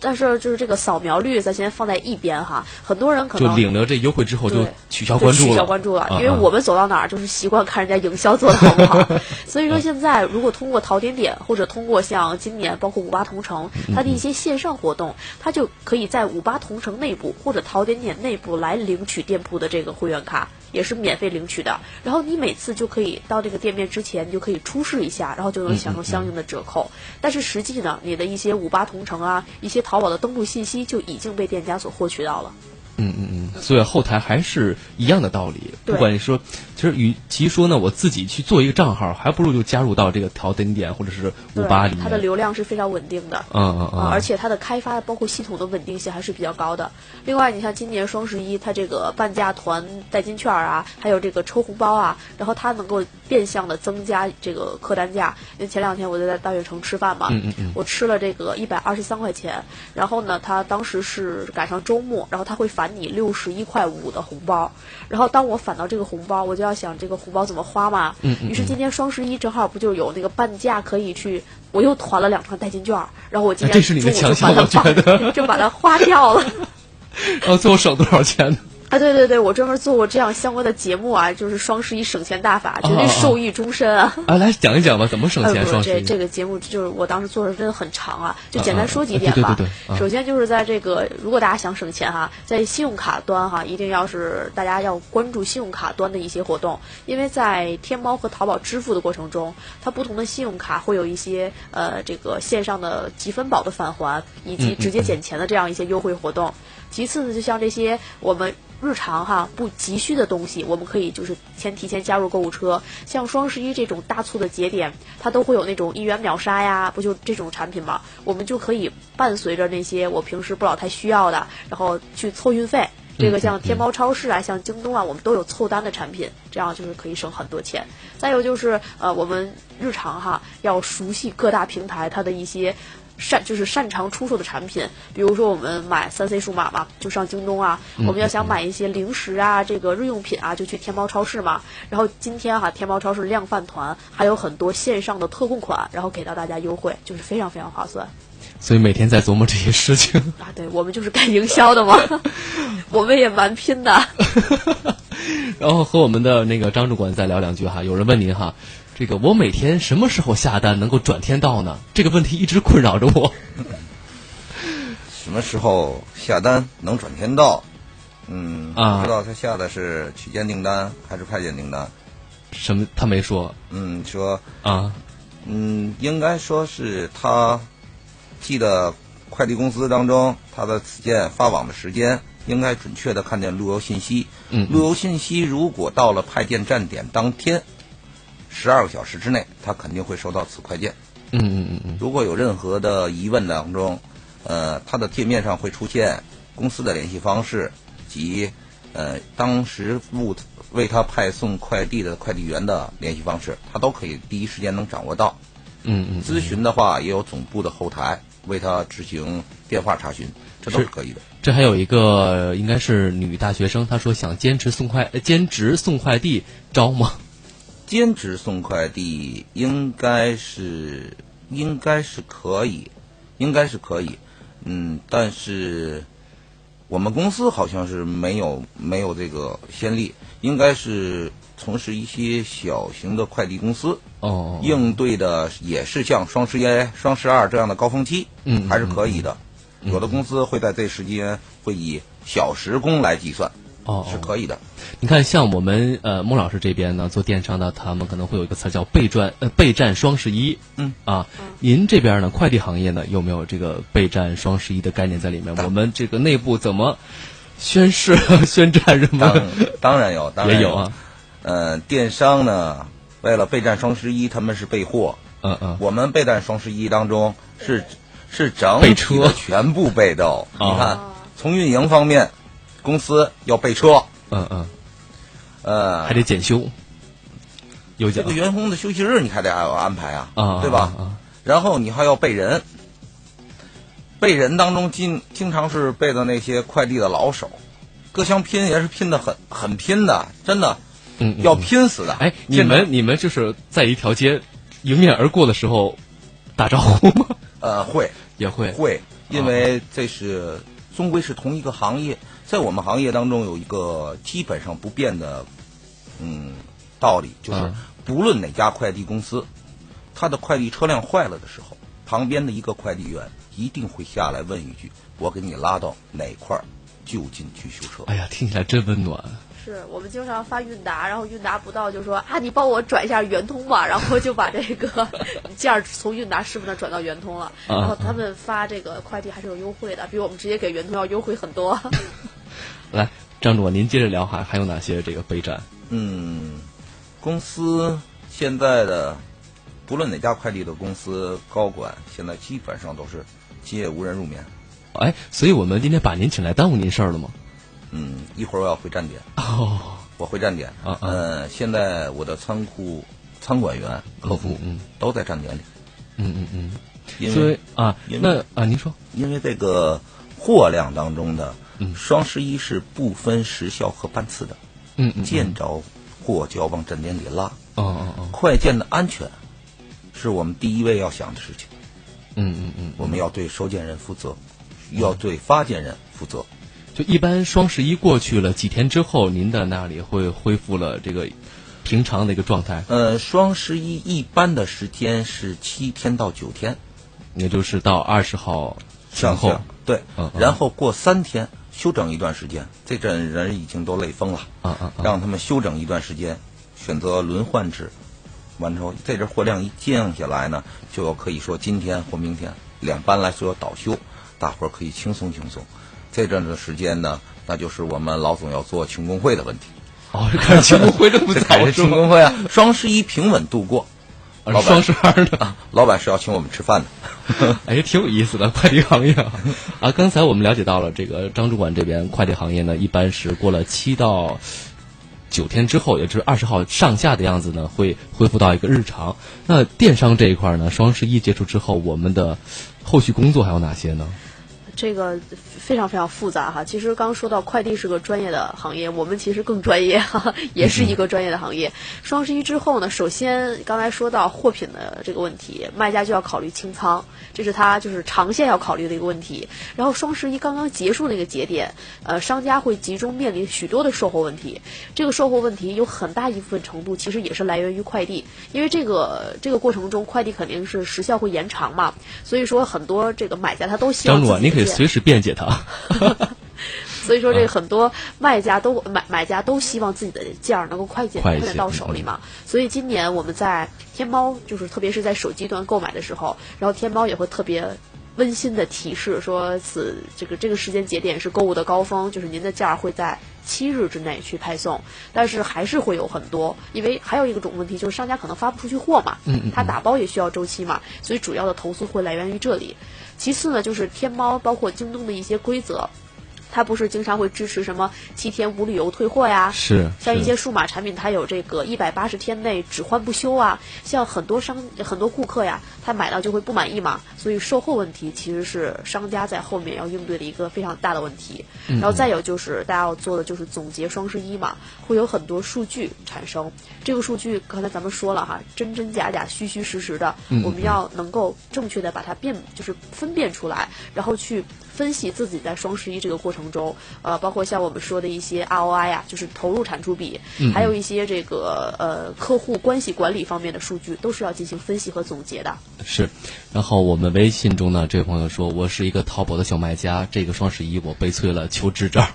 但是就是这个扫描率，咱先放在一边哈。很多人可能就领了这优惠之后就取消关注了，取消关注了，啊因为我们走到哪儿就是习惯看人家营销做的好不好。[LAUGHS] 所以说现在如果通过淘点点或者通过像今年包括五八同城嗯它的一些线上活动，它就可以在五八同城内部或者淘点点内部来领取店铺的这个会员卡。也是免费领取的，然后你每次就可以到这个店面之前，你就可以出示一下，然后就能享受相应的折扣。但是实际呢，你的一些五八同城啊，一些淘宝的登录信息就已经被店家所获取到了。嗯嗯嗯，所以后台还是一样的道理。不管你说，其实与其说呢，我自己去做一个账号，还不如就加入到这个淘点点或者是五八里。它的流量是非常稳定的。嗯嗯嗯啊，而且它的开发包括系统的稳定性还是比较高的。另外，你像今年双十一，它这个半价团代金券啊，还有这个抽红包啊，然后它能够变相的增加这个客单价。因为前两天我就在大悦城吃饭嘛，嗯嗯嗯我吃了这个一百二十三块钱，然后呢，它当时是赶上周末，然后它会返你六十一块五的红包。然后当我返到这个红包，我就要想这个红包怎么花嘛。嗯嗯于是今天双十一正好不就有那个半价可以去，我又团了两张代金券，然后我今天哎这是你的中午强项就把它我觉得就把它花掉了。[LAUGHS] 然后最后省多少钱呢？啊，对对对，我专门做过这样相关的节目啊，就是双十一省钱大法，绝对受益终身啊！啊，来讲一讲吧，怎么省钱？呃不双十一这这个节目就是我当时做的真的很长啊，就简单说几点吧。对对对对啊首先就是在这个，如果大家想省钱哈，在信用卡端哈，一定要是大家要关注信用卡端的一些活动，因为在天猫和淘宝支付的过程中，它不同的信用卡会有一些呃这个线上的积分宝的返还，以及直接减钱的这样一些优惠活动。其次呢，就像这些我们日常哈不急需的东西，我们可以就是先提前加入购物车。像双十一这种大促的节点，它都会有那种一元秒杀呀，不就这种产品嘛？我们就可以伴随着那些我平时不老太需要的，然后去凑运费。这个像天猫超市啊，像京东啊，我们都有凑单的产品，这样就是可以省很多钱。再有就是呃，我们日常哈要熟悉各大平台它的一些。擅就是擅长出售的产品，比如说我们买三 C 数码嘛，就上京东啊；嗯我们要想买一些零食啊，这个日用品啊，就去天猫超市嘛。然后今天哈、天猫超市量贩团还有很多线上的特供款，然后给到大家优惠，就是非常非常划算所以每天在琢磨这些事情。啊！对我们就是干营销的嘛，[LAUGHS] 我们也蛮拼的。[LAUGHS] 然后和我们的那个张主管再聊两句哈。有人问您哈，这个我每天什么时候下单能够转天到呢？这个问题一直困扰着我。什么时候下单能转天到？嗯，啊不知道他下的是取件订单还是派件订单。什么？他没说。嗯，说啊，嗯，应该说是他寄的快递公司当中，他的此件发往的时间应该准确的看见路由信息。嗯路由信息如果到了派件站点当天，十二个小时之内，他肯定会收到此快件。嗯嗯嗯嗯。如果有任何的疑问当中，呃，它的界面上会出现公司的联系方式及呃当时物为他派送快递的快递员的联系方式，他都可以第一时间能掌握到。嗯嗯。咨询的话，也有总部的后台为他执行电话查询，这都是可以的。这还有一个应该是女大学生，她说想兼职送快呃兼职送快递，招吗？兼职送快递应该是应该是可以，应该是可以。嗯，但是我们公司好像是没有没有这个先例，应该是从事一些小型的快递公司。哦，应对的也是像双十一、双十二这样的高峰期，嗯，还是可以的。有的公司会在这时间会以小时工来计算，哦，是可以的。你看，像我们呃孟老师这边呢，做电商的，他们可能会有一个词叫备战呃备战双十一，嗯啊，您这边呢，快递行业呢有没有这个备战双十一的概念在里面？我们这个内部怎么宣誓宣战什么？当然有，当然也有啊。呃，电商呢，为了备战双十一，他们是备货。嗯嗯。我们备战双十一当中是是整备车全部备到。啊你看，从运营方面，公司要备车。嗯嗯。呃，还得检修。有这个员工的休息日，你还得要安排啊，啊对吧？啊。然后你还要备人。备人当中经经常是备的那些快递的老手，各项拼也是拼的很很拼的，真的，嗯，要拼死的。哎，你们你们就是在一条街迎面而过的时候打招呼吗？呃，会也会会，因为这是终归是同一个行业，在我们行业当中有一个基本上不变的嗯道理，就是不论哪家快递公司，他的快递车辆坏了的时候，旁边的一个快递员。一定会下来问一句：“我给你拉到哪块儿就近去修车？”哎呀，听起来真温暖。是我们经常发韵达，然后韵达不到就说啊，你帮我转一下圆通吧，[LAUGHS] 然后就把这个 [LAUGHS] 件儿从韵达师傅那转到圆通了。[LAUGHS] 然后他们发这个快递还是有优惠的，比我们直接给圆通要优惠很多。来，张主管，您接着聊还还有哪些这个备战？嗯，公司现在的不论哪家快递的公司高管，现在基本上都是。今夜无人入眠，哎，所以我们今天把您请来耽误您事儿了吗？嗯，一会儿我要回站点。[LAUGHS] 哦，我回站点。啊呃，现在我的仓库仓管员、客服嗯都在站点里。嗯嗯嗯。因为啊，那啊，您说，因为这个货量当中的嗯双十一是不分时效和班次的。嗯嗯。见着货就要往站点里拉。哦哦哦。快件的安全是我们第一位要想的事情。嗯嗯嗯，我们要对收件人负责，要对发件人负责。就一般双十一过去了几天之后，您的那里会恢复了这个平常的一个状态？呃，双十一一般的时间是七天到九天，也就是到二十号前后。对，嗯，然后过三天休整一段时间，这阵人已经都累疯了，啊啊，让他们休整一段时间，选择轮换制。完之后，这阵货量一降下来呢，就可以说今天或明天两班来说倒休，大伙儿可以轻松轻松。这阵子时间呢，那就是我们老总要做庆功会的问题。哦，开庆功会这么早 [LAUGHS] 是庆功会啊！双十一平稳度过，老双十二呢？老板是要请我们吃饭的。[LAUGHS] 哎，挺有意思的快递行业啊！啊，刚才我们了解到了，这个张主管这边快递行业呢，一般是过了七到。九天之后，也就是二十号上下的样子呢，会恢复到一个日常。那电商这一块呢，双十一结束之后，我们的后续工作还有哪些呢？这个非常非常复杂哈。其实刚说到快递是个专业的行业，我们其实更专业哈，也是一个专业的行业。双十一之后呢，首先刚才说到货品的这个问题，卖家就要考虑清仓，这是他就是长线要考虑的一个问题。然后双十一刚刚结束那个节点，呃，商家会集中面临许多的售后问题。这个售后问题有很大一部分程度其实也是来源于快递，因为这个这个过程中快递肯定是时效会延长嘛，所以说很多这个买家他都希望张主管，你可以。随时辩解他，[LAUGHS] 所以说这很多卖家都买买家都希望自己的件儿能够快点快点到手里嘛。所以今年我们在天猫，就是特别是在手机端购买的时候，然后天猫也会特别温馨的提示说，此这个这个时间节点是购物的高峰，就是您的件儿会在七日之内去派送，但是还是会有很多，因为还有一个种问题就是商家可能发不出去货嘛，嗯，他打包也需要周期嘛，所以主要的投诉会来源于这里。其次呢，就是天猫包括京东的一些规则，它不是经常会支持什么七天无理由退货呀？是。像一些数码产品，它有这个一百八十天内只换不修啊。像很多商很多顾客呀，他买到就会不满意嘛，所以售后问题其实是商家在后面要应对的一个非常大的问题。然后再有就是大家要做的就是总结双十一嘛，会有很多数据产生。这个数据刚才咱们说了哈，真真假假、虚虚实实的，我们要能够正确的把它辨，就是分辨出来，然后去。分析自己在双十一这个过程中，呃，包括像我们说的一些 ROI 呀，就是投入产出比，还有一些这个呃客户关系管理方面的数据，都是要进行分析和总结的。是，然后我们微信中呢，这位朋友说，我是一个淘宝的小卖家，这个双十一我悲催了，求支招。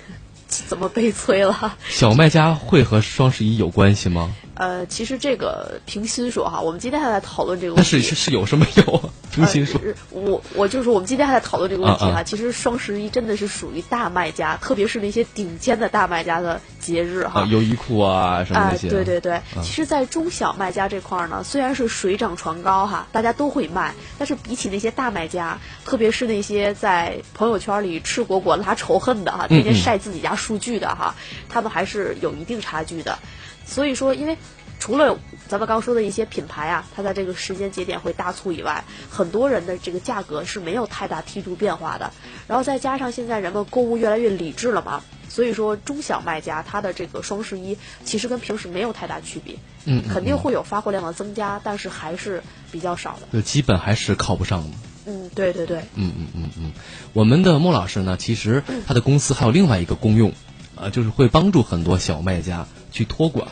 [LAUGHS] 怎么悲催了？小卖家会和双十一有关系吗？呃，其实这个平心说哈，我们今天还在讨论这个问题。但是是有什么有？平心说，我我就是我们今天还在讨论这个问题哈。其实双十一真的是属于大卖家，特别是那些顶尖的大卖家的节日哈。优衣库啊什么那些。对对对，其实，在中小卖家这块呢，虽然是水涨船高哈，大家都会卖，但是比起那些大卖家，特别是那些在朋友圈里赤果果拉仇恨的哈，天天晒自己家数据的哈，他们还是有一定差距的。所以说，因为除了咱们刚说的一些品牌啊，它在这个时间节点会大促以外，很多人的这个价格是没有太大梯度变化的。然后再加上现在人们购物越来越理智了嘛，所以说中小卖家他的这个双十一其实跟平时没有太大区别。嗯，肯定会有发货量的增加，但是还是比较少的。就基本还是靠不上的。嗯，对对对。嗯嗯嗯嗯，我们的莫老师呢，其实他的公司还有另外一个功用，啊，就是会帮助很多小卖家去托管。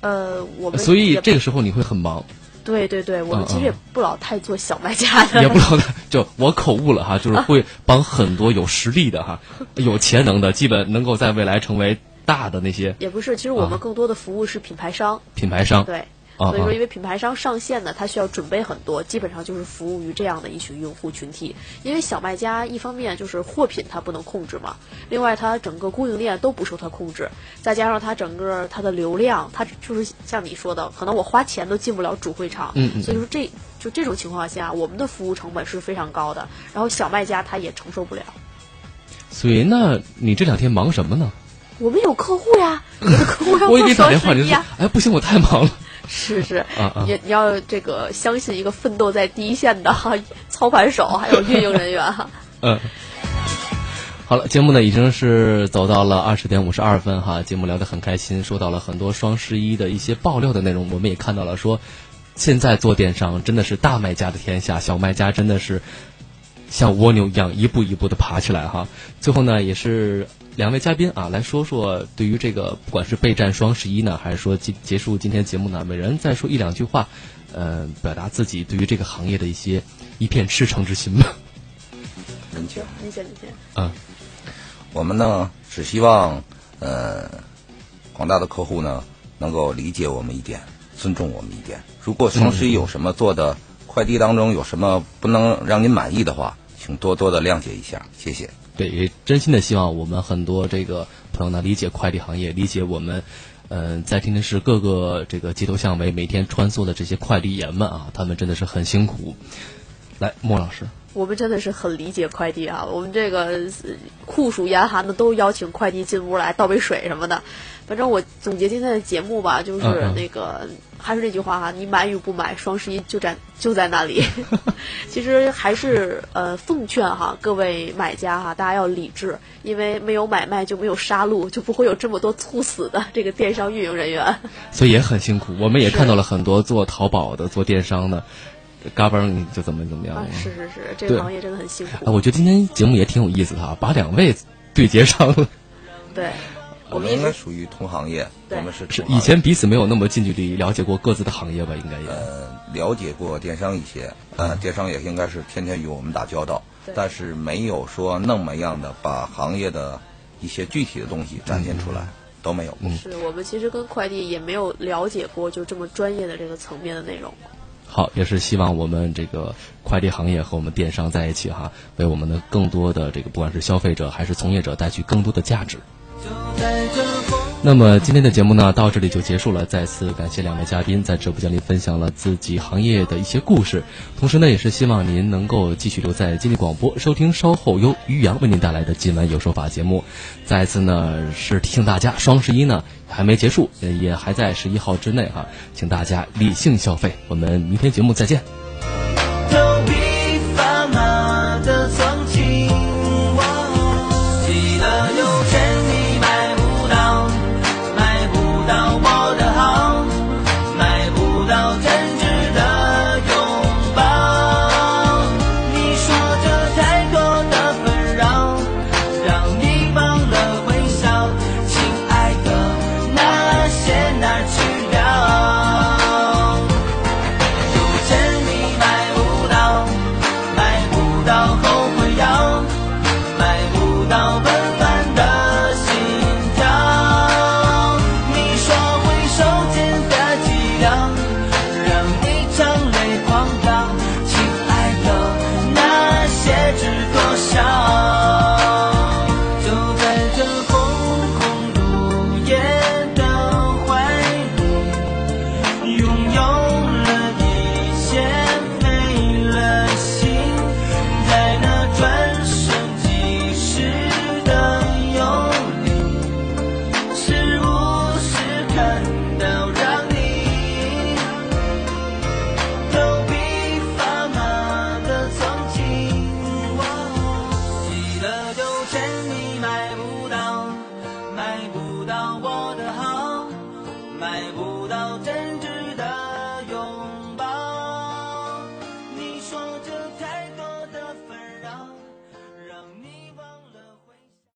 呃，我们所以这个时候你会很忙。对对对，我们其实也不老太做小卖家的。也不老太，就我口误了哈，就是会帮很多有实力的哈、有潜能的，基本能够在未来成为大的那些。也不是，其实我们更多的服务是品牌商。品牌商。对。所以说，因为品牌商上线呢，它需要准备很多，基本上就是服务于这样的一群用户群体。因为小卖家一方面就是货品它不能控制嘛，另外它整个供应链都不受它控制，再加上它整个它的流量，它就是像你说的，可能我花钱都进不了主会场。嗯嗯。所以说，这就这种情况下，我们的服务成本是非常高的，然后小卖家他也承受不了。所以，那你这两天忙什么呢？我们有客户呀，有的客户要我给你打电话，你说，哎，不行，我太忙了。是是，你你要这个相信一个奋斗在第一线的哈 [LAUGHS] 操盘手，还有运营人员哈。[LAUGHS] 嗯，好了，节目呢已经是走到了二十点五十二分哈，节目聊得很开心，说到了很多双十一的一些爆料的内容，我们也看到了说，现在做电商真的是大卖家的天下，小卖家真的是像蜗牛一样一步一步的爬起来哈。最后呢，也是。两位嘉宾啊，来说说对于这个，不管是备战双十一呢，还是说结结束今天节目呢，每人再说一两句话，呃，表达自己对于这个行业的一些一片赤诚之心吧。您请，您先，您先。嗯，我们呢只希望，呃，广大的客户呢能够理解我们一点，尊重我们一点。如果双十一有什么做的快递当中有什么不能让您满意的话，请多多的谅解一下，谢谢。对，也真心的希望我们很多这个朋友呢理解快递行业，理解我们，嗯，在天津市各个这个街头巷尾每天穿梭的这些快递员们啊，他们真的是很辛苦。来，莫老师，我们真的是很理解快递啊，我们这个酷暑严寒的都邀请快递进屋来倒杯水什么的。反正我总结今天的节目吧，就是那个还是那句话哈，你买与不买，双十一就在就在那里。[LAUGHS] 其实还是呃奉劝哈各位买家哈，大家要理智，因为没有买卖就没有杀戮，就不会有这么多猝死的这个电商运营人员。[LAUGHS] 所以也很辛苦，我们也看到了很多做淘宝的、做电商的，嘎嘣你就怎么怎么样。是是是，这个行业真的很辛苦。啊，我觉得今天节目也挺有意思的啊，把两位对接上了。对。我们应该属于同行业，我们是是以前彼此没有那么近距离了解过各自的行业吧？应该也呃了解过电商一些，呃，电商也应该是天天与我们打交道，但是没有说那么样的把行业的一些具体的东西展现出来，都没有。是我们其实跟快递也没有了解过就这么专业的这个层面的内容。好，也是希望我们这个快递行业和我们电商在一起哈，为我们的更多的这个不管是消费者还是从业者带去更多的价值。那么今天的节目呢，到这里就结束了。再次感谢两位嘉宾在直播间里分享了自己行业的一些故事，同时呢，也是希望您能够继续留在经济广播，收听稍后由于洋为您带来的今晚有说法节目。再次呢，是提醒大家，双十一呢还没结束，也还在十一号之内哈，请大家理性消费。我们明天节目再见。